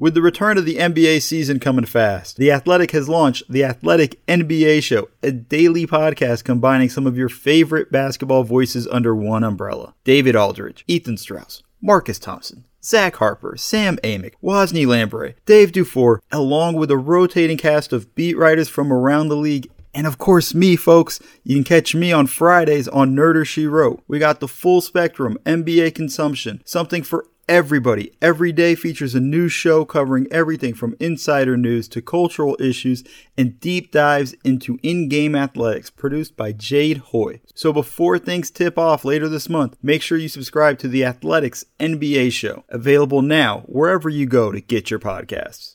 With the return of the NBA season coming fast, The Athletic has launched The Athletic NBA Show, a daily podcast combining some of your favorite basketball voices under one umbrella. David Aldridge, Ethan Strauss, Marcus Thompson, Zach Harper, Sam Amick, Wosny Lambre, Dave Dufour, along with a rotating cast of beat writers from around the league and of course, me, folks. You can catch me on Fridays on Nerder She Wrote. We got the full spectrum NBA consumption, something for everybody. Every day features a new show covering everything from insider news to cultural issues and deep dives into in game athletics, produced by Jade Hoy. So before things tip off later this month, make sure you subscribe to the Athletics NBA show, available now wherever you go to get your podcasts.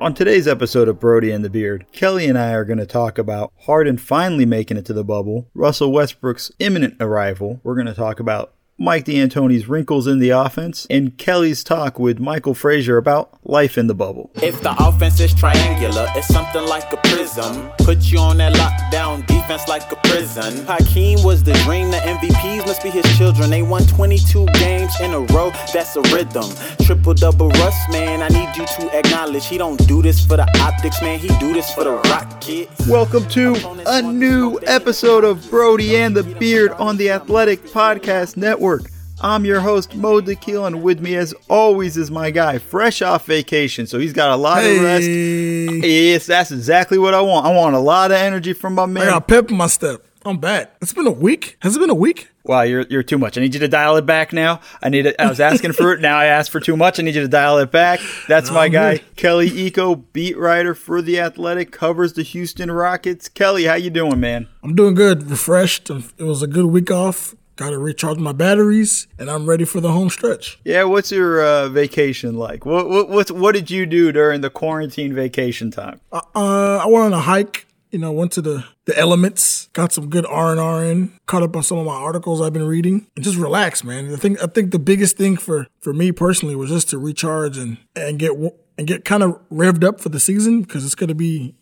On today's episode of Brody and the Beard, Kelly and I are going to talk about Harden finally making it to the bubble, Russell Westbrook's imminent arrival. We're going to talk about Mike D'Antoni's wrinkles in the offense, and Kelly's talk with Michael Frazier about life in the bubble. If the offense is triangular, it's something like a prism. Put you on that lockdown defense like a prison. Hakeem was the dream, the MVPs must be his children. They won 22 games in a row, that's a rhythm. Triple double Russ, man, I need you to acknowledge he don't do this for the optics, man, he do this for the Rockets. Welcome to a new episode of Brody and the Beard on the Athletic Podcast Network. I'm your host, Mo Dakhil, and with me, as always, is my guy, fresh off vacation. So he's got a lot hey. of rest. Yes, that's exactly what I want. I want a lot of energy from my man. I got pep in my step. I'm back. It's been a week. Has it been a week? Wow, you're you're too much. I need you to dial it back now. I need. It, I was asking for it. Now I asked for too much. I need you to dial it back. That's my guy. Kelly Iko, beat writer for the Athletic, covers the Houston Rockets. Kelly, how you doing, man? I'm doing good. Refreshed. It was a good week off. Got to recharge my batteries, and I'm ready for the home stretch. Yeah, what's your uh, vacation like? What what what, what did you do during the quarantine vacation time? Uh, uh, I went on a hike. You know, went to the the elements, got some good R and R in, caught up on some of my articles I've been reading, and just relax, man. I think I think the biggest thing for for me personally was just to recharge and and get and get kind of revved up for the season because it's going to be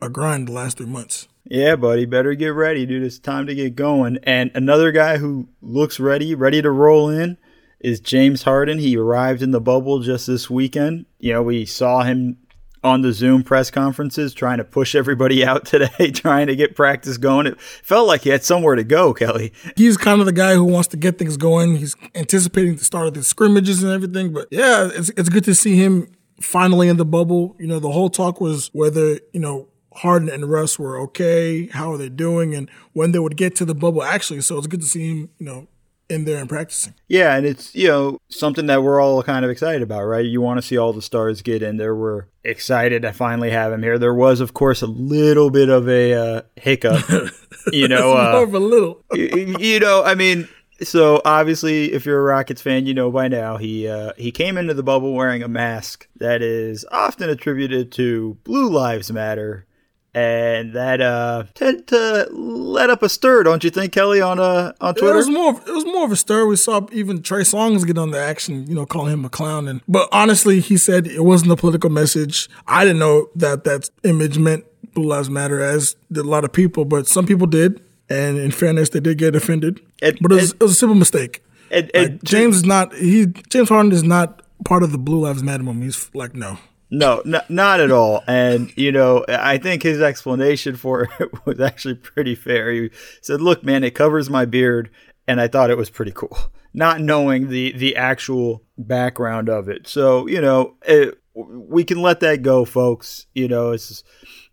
a grind the last three months. Yeah, buddy, better get ready, dude. It's time to get going. And another guy who looks ready, ready to roll in, is James Harden. He arrived in the bubble just this weekend. You know, we saw him on the Zoom press conferences trying to push everybody out today, trying to get practice going. It felt like he had somewhere to go, Kelly. He's kind of the guy who wants to get things going. He's anticipating the start of the scrimmages and everything. But yeah, it's, it's good to see him finally in the bubble. You know, the whole talk was whether, you know, Harden and Russ were okay, how are they doing, and when they would get to the bubble actually. So it's good to see him, you know, in there and practicing. Yeah, and it's you know something that we're all kind of excited about, right? You want to see all the stars get in there. We're excited to finally have him here. There was, of course, a little bit of a uh, hiccup. you know, uh, more of a little. you, you know, I mean, so obviously, if you're a Rockets fan, you know by now he uh, he came into the bubble wearing a mask that is often attributed to Blue Lives Matter and that uh tend to let up a stir, don't you think, Kelly, on uh on Twitter? It was more of, it was more of a stir. We saw even Trey Songz get on the action, you know, calling him a clown. And but honestly, he said it wasn't a political message. I didn't know that that image meant Blue Lives Matter, as did a lot of people, but some people did. And in fairness, they did get offended. And, but it was, and, it was, a simple mistake. And, like, James is not he James Harden is not part of the Blue Lives Matter movement. He's like no. No, n- not at all. And, you know, I think his explanation for it was actually pretty fair. He said, Look, man, it covers my beard. And I thought it was pretty cool, not knowing the, the actual background of it. So, you know, it, we can let that go, folks. You know, it's.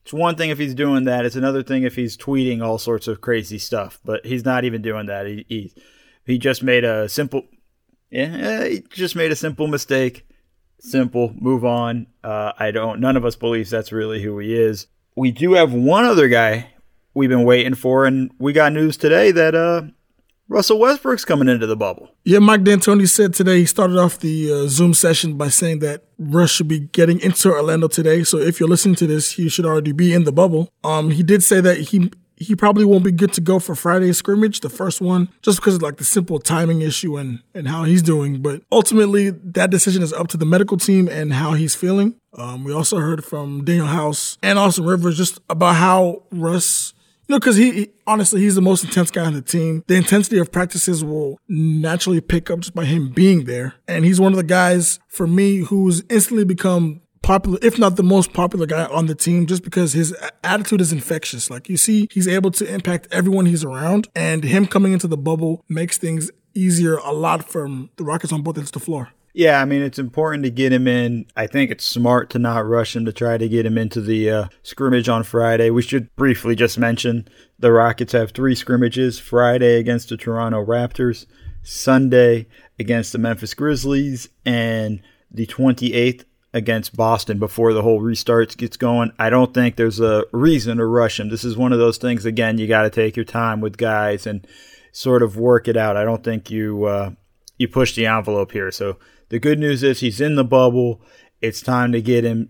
It's one thing if he's doing that. It's another thing if he's tweeting all sorts of crazy stuff. But he's not even doing that. He he, he just made a simple, yeah, he just made a simple mistake simple, move on. Uh, I don't, none of us believes that's really who he is. We do have one other guy we've been waiting for, and we got news today that uh, Russell Westbrook's coming into the bubble. Yeah, Mike D'Antoni said today he started off the uh, Zoom session by saying that Russ should be getting into Orlando today. So if you're listening to this, he should already be in the bubble. Um, he did say that he he probably won't be good to go for Friday's scrimmage, the first one, just because of like the simple timing issue and, and how he's doing. But ultimately, that decision is up to the medical team and how he's feeling. Um, we also heard from Danuel House and Austin Rivers just about how Russ, you know, because he, he, honestly he's the most intense guy on the team. The intensity of practices will naturally pick up just by him being there, and he's one of the guys for me who's instantly become popular, if not the most popular guy on the team, just because his attitude is infectious. Like you see, he's able to impact everyone he's around, and him coming into the bubble makes things easier a lot from the Rockets on both ends of the floor. Yeah, I mean, it's important to get him in. I think it's smart to not rush him to try to get him into the uh, scrimmage on Friday. We should briefly just mention the Rockets have three scrimmages Friday against the Toronto Raptors, Sunday against the Memphis Grizzlies, and the 28th against Boston before the whole restarts gets going. I don't think there's a reason to rush him. This is one of those things, again, you got to take your time with guys and sort of work it out. I don't think you. Uh, you push the envelope here. So the good news is he's in the bubble. It's time to get him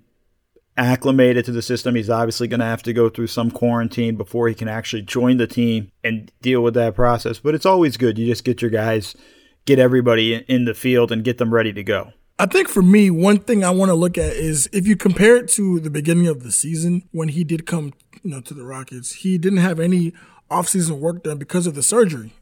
acclimated to the system. He's obviously going to have to go through some quarantine before he can actually join the team and deal with that process. But it's always good. You just get your guys, get everybody in the field and get them ready to go. I think for me, one thing I want to look at is if you compare it to the beginning of the season when he did come, you know, to the Rockets, he didn't have any offseason work done because of the surgery.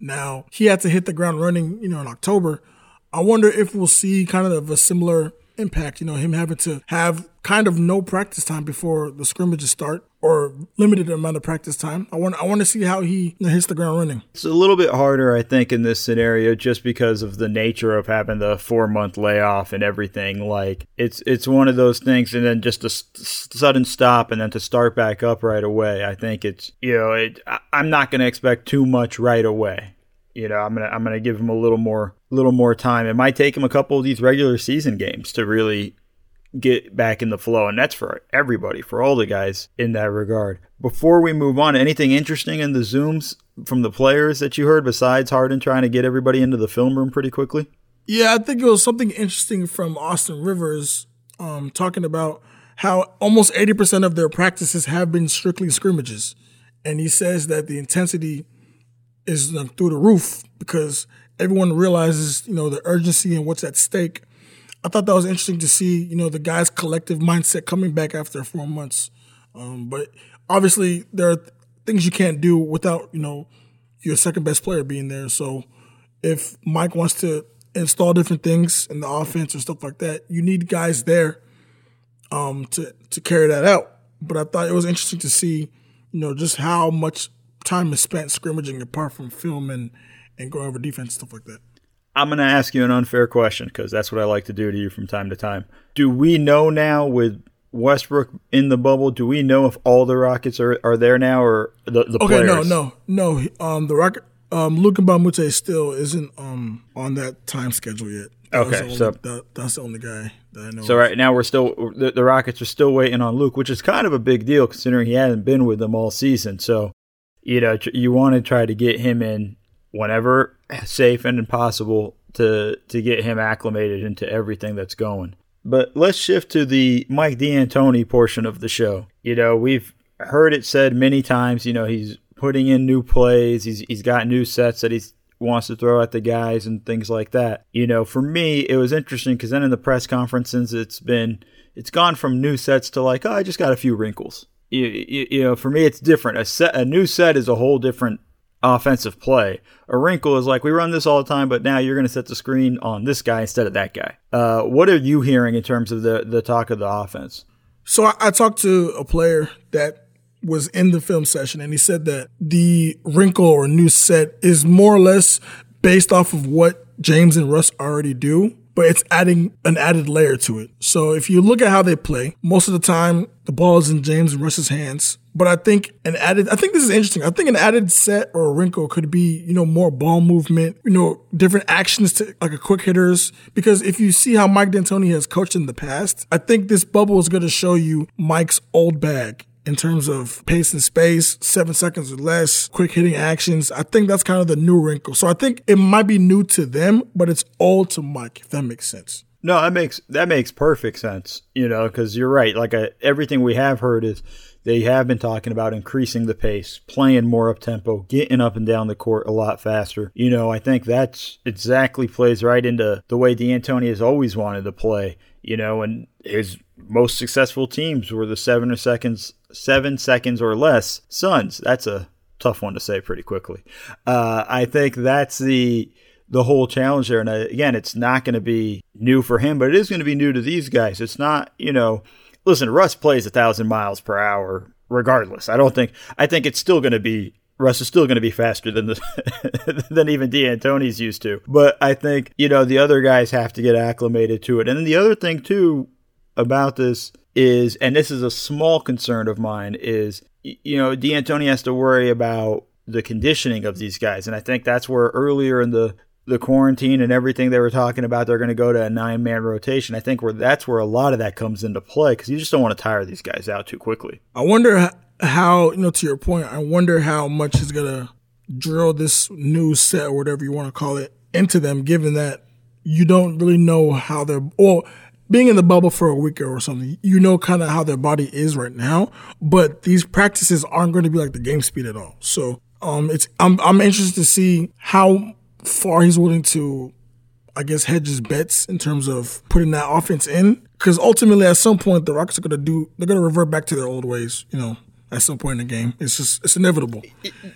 Now, he had to hit the ground running, you know, in October. I wonder if we'll see kind of a similar impact, you know, him having to have kind of no practice time before the scrimmages start or limited amount of practice time. I want I want to see how he hits the ground running. It's a little bit harder I think in this scenario just because of the nature of having the 4 month layoff and everything like it's it's one of those things and then just a sudden stop and then to start back up right away. I think it's you know, it, I'm not going to expect too much right away you know, I'm gonna I'm gonna give him a little more little more time. It might take him a couple of these regular season games to really get back in the flow, and that's for everybody, for all the guys in that regard. Before we move on, anything interesting in the zooms from the players that you heard besides Harden trying to get everybody into the film room pretty quickly? Yeah, I think it was something interesting from Austin Rivers um, talking about how almost 80% of their practices have been strictly scrimmages. And he says that the intensity is through the roof because everyone realizes, you know, the urgency and what's at stake. I thought that was interesting to see, you know, the guys' collective mindset coming back after four months. Um, but obviously, there are things you can't do without, you know, your second best player being there. So if Mike wants to install different things in the offense or stuff like that, you need guys there um, to to carry that out. But I thought it was interesting to see, you know, just how much time is spent scrimmaging apart from film and, and going over defense stuff like that. I'm going to ask you an unfair question because that's what I like to do to you from time to time. Do we know now with Westbrook in the bubble? Do we know if all the Rockets are, are there now or the, the okay, players? no, no, no. Um, the Rocket, um, Luc Mbah a still isn't um on that time schedule yet. That okay, only, so that, that's the only guy that I know. So of. right now we're still the, the Rockets are still waiting on Luke, which is kind of a big deal considering he hasn't been with them all season. So you know, you want to try to get him in whenever safe and possible to to get him acclimated into everything that's going. But let's shift to the Mike D'Antoni portion of the show. You know, we've heard it said many times. You know, he's putting in new plays. He's he's got new sets that he wants to throw at the guys and things like that. You know, for me, it was interesting because then in the press conferences, it's been it's gone from new sets to like, oh, I just got a few wrinkles you, you, you know, for me, it's different. A set, a new set is a whole different offensive play. A wrinkle is like we run this all the time, but now you're going to set the screen on this guy instead of that guy. Uh, what are you hearing in terms of the the talk of the offense? So I, I talked to a player that was in the film session, and he said that the wrinkle or new set is more or less based off of what James and Russ already do but it's adding an added layer to it. So if you look at how they play, most of the time the ball is in James and Russ's hands. But I think an added, I think this is interesting. I think an added set or a wrinkle could be, you know, more ball movement, you know, different actions to like a quick hitters. Because if you see how Mike D'Antoni has coached in the past, I think this bubble is going to show you Mike's old bag in terms of pace and space, seven seconds or less, quick hitting actions. I think that's kind of the new wrinkle. So I think it might be new to them, but it's old to Mike, if that makes sense. No, that makes that makes perfect sense. You know, because you're right. Like uh, everything we have heard is they have been talking about increasing the pace, playing more up tempo, getting up and down the court a lot faster. You know, I think that's exactly plays right into the way D'Antoni has always wanted to play. You know, and his most successful teams were the seven or seconds, seven seconds or less Suns. That's a tough one to say pretty quickly. Uh, I think that's the the whole challenge there. And again, it's not going to be new for him, but it is going to be new to these guys. It's not, you know, listen, Russ plays a thousand miles per hour regardless. I don't think, I think it's still going to be Russ is still going to be faster than the than even D'Antoni's used to. But I think you know the other guys have to get acclimated to it. And then the other thing too about this is, and this is a small concern of mine, is you know D'Antoni has to worry about the conditioning of these guys, and I think that's where earlier in the the quarantine and everything they were talking about, they're going to go to a nine man rotation. I think where that's where a lot of that comes into play because you just don't want to tire these guys out too quickly. I wonder how, you know, to your point, I wonder how much is going to drill this new set or whatever you want to call it into them, given that you don't really know how they're, well, being in the bubble for a week or something, you know kind of how their body is right now, but these practices aren't going to be like the game speed at all. So, um, it's, I'm, I'm interested to see how far he's willing to, I guess, hedge his bets in terms of putting that offense in. Because ultimately, at some point, the Rockets are going to do, they're going to revert back to their old ways, you know, at some point in the game. It's just, it's inevitable.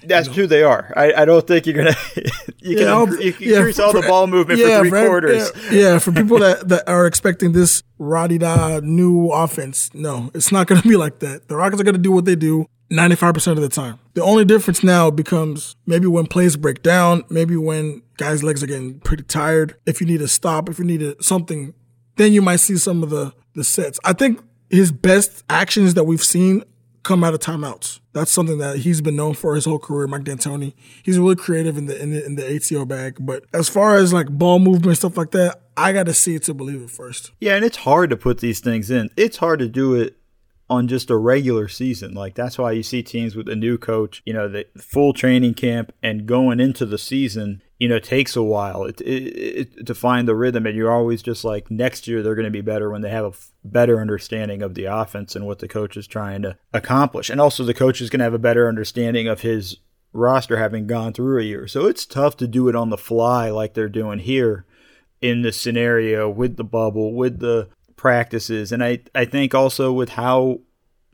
That's you know? true, they are. I, I don't think you're to, you yeah, can, you can yeah, increase all the ball movement yeah, for three for, quarters. Yeah, yeah, for people that, that are expecting this Roddy da new offense, no, it's not to be like that. The Rockets are to do what they do. 95% of the time. The only difference now becomes maybe when plays break down, maybe when guys' legs are getting pretty tired. If you need a stop, if you need a, something, then you might see some of the, the sets. I think his best actions that we've seen come out of timeouts. That's something that he's been known for his whole career, Mike D'Antoni. He's really creative in the, in the in the ATO bag. But as far as like ball movement stuff like that, I got to see it to believe it first. Yeah, and it's hard to put these things in. It's hard to do it on just a regular season. Like that's why you see teams with a new coach, you know, the full training camp and going into the season, you know, it takes a while it, it, it, to find the rhythm. And you're always just like, next year they're going to be better when they have a f- better understanding of the offense and what the coach is trying to accomplish. And also the coach is going to have a better understanding of his roster having gone through a year. So it's tough to do it on the fly like they're doing here in this scenario with the bubble, with the practices. And I, I think also with how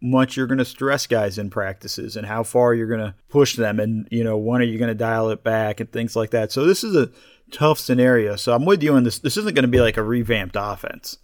much you're going to stress guys in practices and how far you're going to push them and, you know, when are you going to dial it back and things like that. So this is a tough scenario. So I'm with you on this. This isn't going to be like a revamped offense.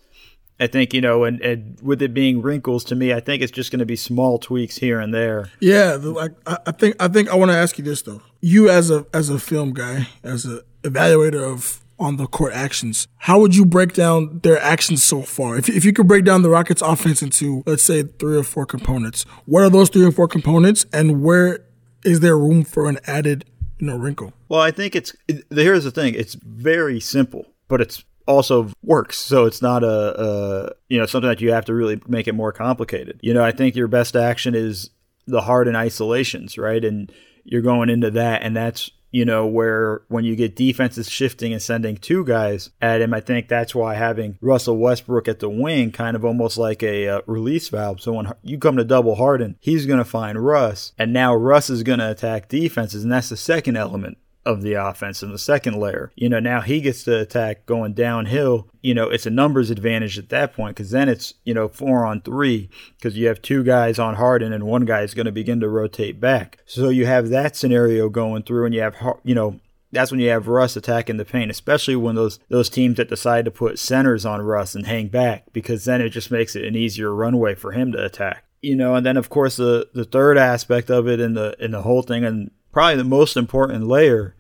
I think you know, and, and, with it being wrinkles to me, I think it's just going to be small tweaks here and there. Yeah, like I think I think I want to ask you this though. You as a as a film guy, as a evaluator of on the court actions. How would you break down their actions so far? If, if you could break down the Rockets offense into, let's say, three or four components, what are those three or four components and where is there room for an added, you know, wrinkle? Well, I think it's, it, here's the thing. It's very simple, but it's also works. So it's not a, a, you know, something that you have to really make it more complicated. You know, I think your best action is the Harden isolations, right? And you're going into that and that's you know, where when you get defenses shifting and sending two guys at him, I think that's why having Russell Westbrook at the wing kind of almost like a uh, release valve. So when you come to double Harden, he's going to find Russ, and now Russ is going to attack defenses, and that's the second element of the offense in the second layer. You know, now he gets to attack going downhill. You know, it's a numbers advantage at that point because then it's, you know, four on three because you have two guys on Harden and one guy is going to begin to rotate back. So you have that scenario going through and you have, you know, that's when you have Russ attacking the paint, especially when those those teams that decide to put centers on Russ and hang back, because then it just makes it an easier runway for him to attack. You know, and then of course the the third aspect of it in the in the whole thing, and probably the most important layer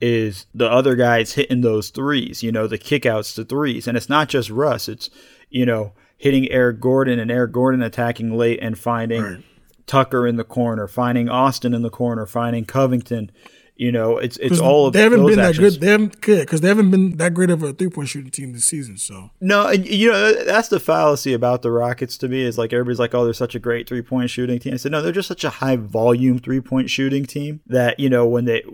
is the other guys hitting those threes, you know, the kickouts to threes. And it's not just Russ, it's, you know, hitting Eric Gordon and Eric Gordon attacking late and finding right. Tucker in the corner, finding Austin in the corner, finding Covington, you know, it's it's all of they haven't been actions. that good. They haven't good because they haven't been that great of a three point shooting team this season. So no, and you know that's the fallacy about the Rockets to me is like everybody's like, oh, they're such a great three point shooting team. I said no, they're just such a high volume three point shooting team that you know when they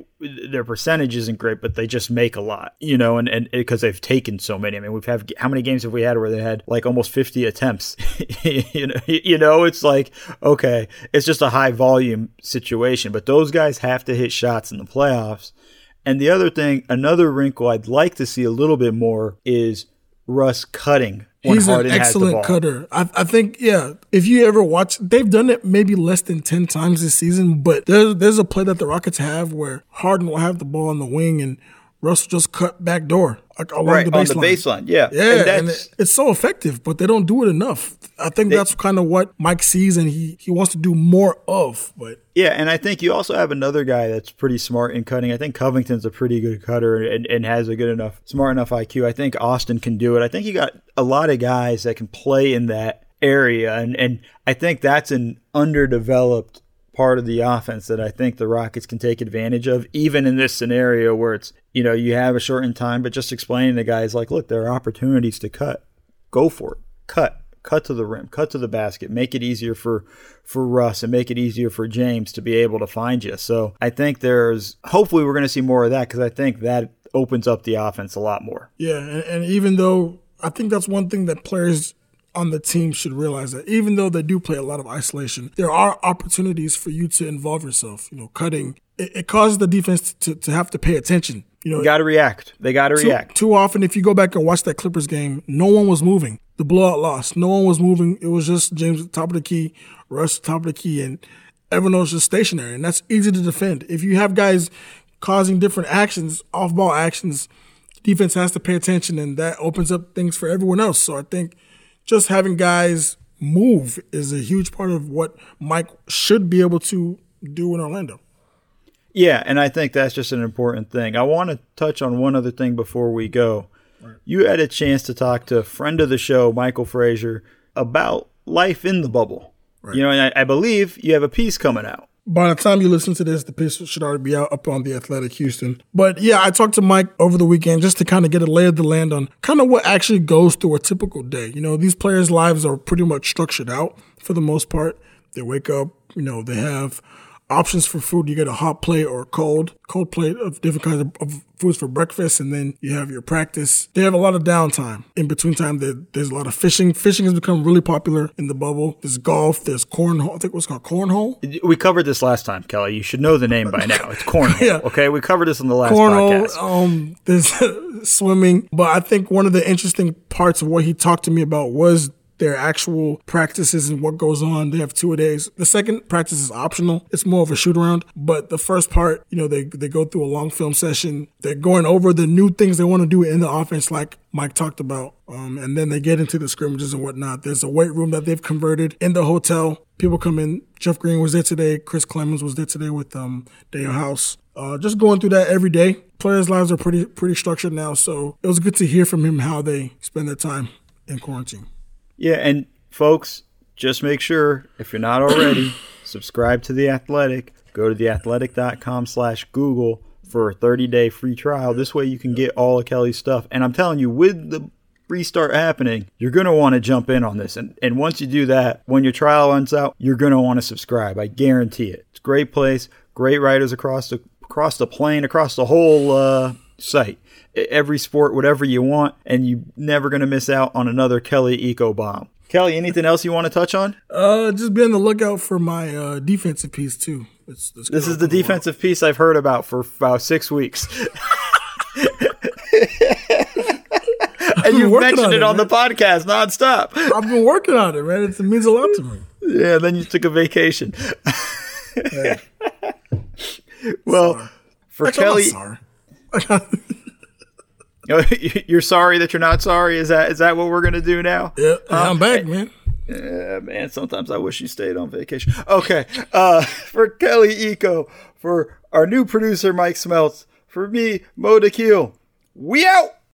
their percentage isn't great, but they just make a lot, you know, and and because they've taken so many. I mean, we've had how many games have we had where they had like almost fifty attempts? you know, you know, it's like okay, it's just a high volume situation, but those guys have to hit shots in the playoffs. And the other thing, another wrinkle I'd like to see a little bit more is Russ cutting He's an Harden ball. excellent cutter. I, I think, yeah. If you ever watch, they've done it maybe less than ten times this season. But there's there's a play that the Rockets have where Harden will have the ball on the wing and Russ will just cut back door along Right, the on baseline. the baseline, yeah. Yeah, And and, it- it's so effective, but they don't do it enough. I think that's kind of what Mike sees, and he he wants to do more of. But Yeah, and I think you also have another guy that's pretty smart in cutting. I think Covington's a pretty good cutter and, and has a good enough, smart enough IQ. I think Austin can do it. I think you got a lot of guys that can play in that area, and, and I think that's an underdeveloped part of the offense that I think the Rockets can take advantage of, even in this scenario where it's, you know, you have a shortened time, but just explaining to guys like, look, there are opportunities to cut. Go for it. Cut. Cut to the rim. Cut to the basket. Make it easier for for Russ and make it easier for James to be able to find you. So I think there's hopefully we're going to see more of that because I think that opens up the offense a lot more. yeah, and, and even though I think that's one thing that players on the team should realize that even though they do play a lot of isolation, there are opportunities for you to involve yourself. You know, cutting it, it causes the defense to, to have to pay attention. You know, got to react. They got to react. too often, if you go back and watch that Clippers game, no one was moving. The blowout lost. No one was moving. It was just James at the top of the key, Russ at the top of the key, and everyone was just stationary. And that's easy to defend. If you have guys causing different actions, off ball actions, defense has to pay attention, and that opens up things for everyone else. So I think just having guys move is a huge part of what Mike should be able to do in Orlando. Yeah, and I think that's just an important thing. I want to touch on one other thing before we go. You had a chance to talk to a friend of the show, Michael Frazier, about life in the bubble. You know, and I, I believe you have a piece coming out. By the time you listen to this, the piece should already be out up on the Athletic Houston. But yeah, I talked to Mike over the weekend just to kind of get a lay of the land on kind of what actually goes through a typical day. You know, these players' lives are pretty much structured out for the most part. They wake up, you know, they have options for food. You get a hot plate or a cold, cold plate of different kinds of, of foods for breakfast, and then you have your practice. They have a lot of downtime in between time. There, there's a lot of fishing. Fishing has become really popular in the bubble. There's golf. There's cornhole. I think what's called cornhole. We covered this last time, Kelly. You should know the name by now. It's cornhole. Yeah. Okay, we covered this in the last cornhole. podcast. Um, there's swimming, but I think one of the interesting parts of what he talked to me about was their actual practices and what goes on. They have two a days. The second practice is optional. It's more of a shoot around. But the first part, you know, they they go through a long film session. They're going over the new things they want to do in the offense, like Mike talked about. Um, and then they get into the scrimmages and whatnot. There's a weight room that they've converted in the hotel. People come in. Jeff Green was there today. Chris Clemons was there today with um, Danuel House. Uh, just going through that every day. Players' lives are pretty pretty structured now, so it was good to hear from him how they spend their time in quarantine. Yeah, and folks, just make sure if you're not already, subscribe to the Athletic. Go to theathletic.com slash Google for a 30-day free trial. This way you can get all of Kelly's stuff. And I'm telling you, with the restart happening, you're going to want to jump in on this. And, and once you do that, when your trial runs out, you're going to want to subscribe. I guarantee it. It's a great place, great writers across the across the plane, across the whole uh, site. Every sport, whatever you want, and you're never going to miss out on another Kelly Iko Bomb. Kelly, anything else you want to touch on? Uh, just be on the lookout for my uh, defensive piece too. It's, it's This is the defensive piece I've heard about for about six weeks. and you've mentioned on it it, on the podcast nonstop. I've been working on it, man. It means a lot to me. Yeah, then you took a vacation. Well, for actually, Kelly, sorry. you're sorry that you're not sorry. Is that is that what we're gonna do now? yeah, I'm back, man. Yeah, man, sometimes I wish you stayed on vacation. Okay, uh, for Kelly Iko, for our new producer Mike Smelts, for me Mo Dakhil, we out.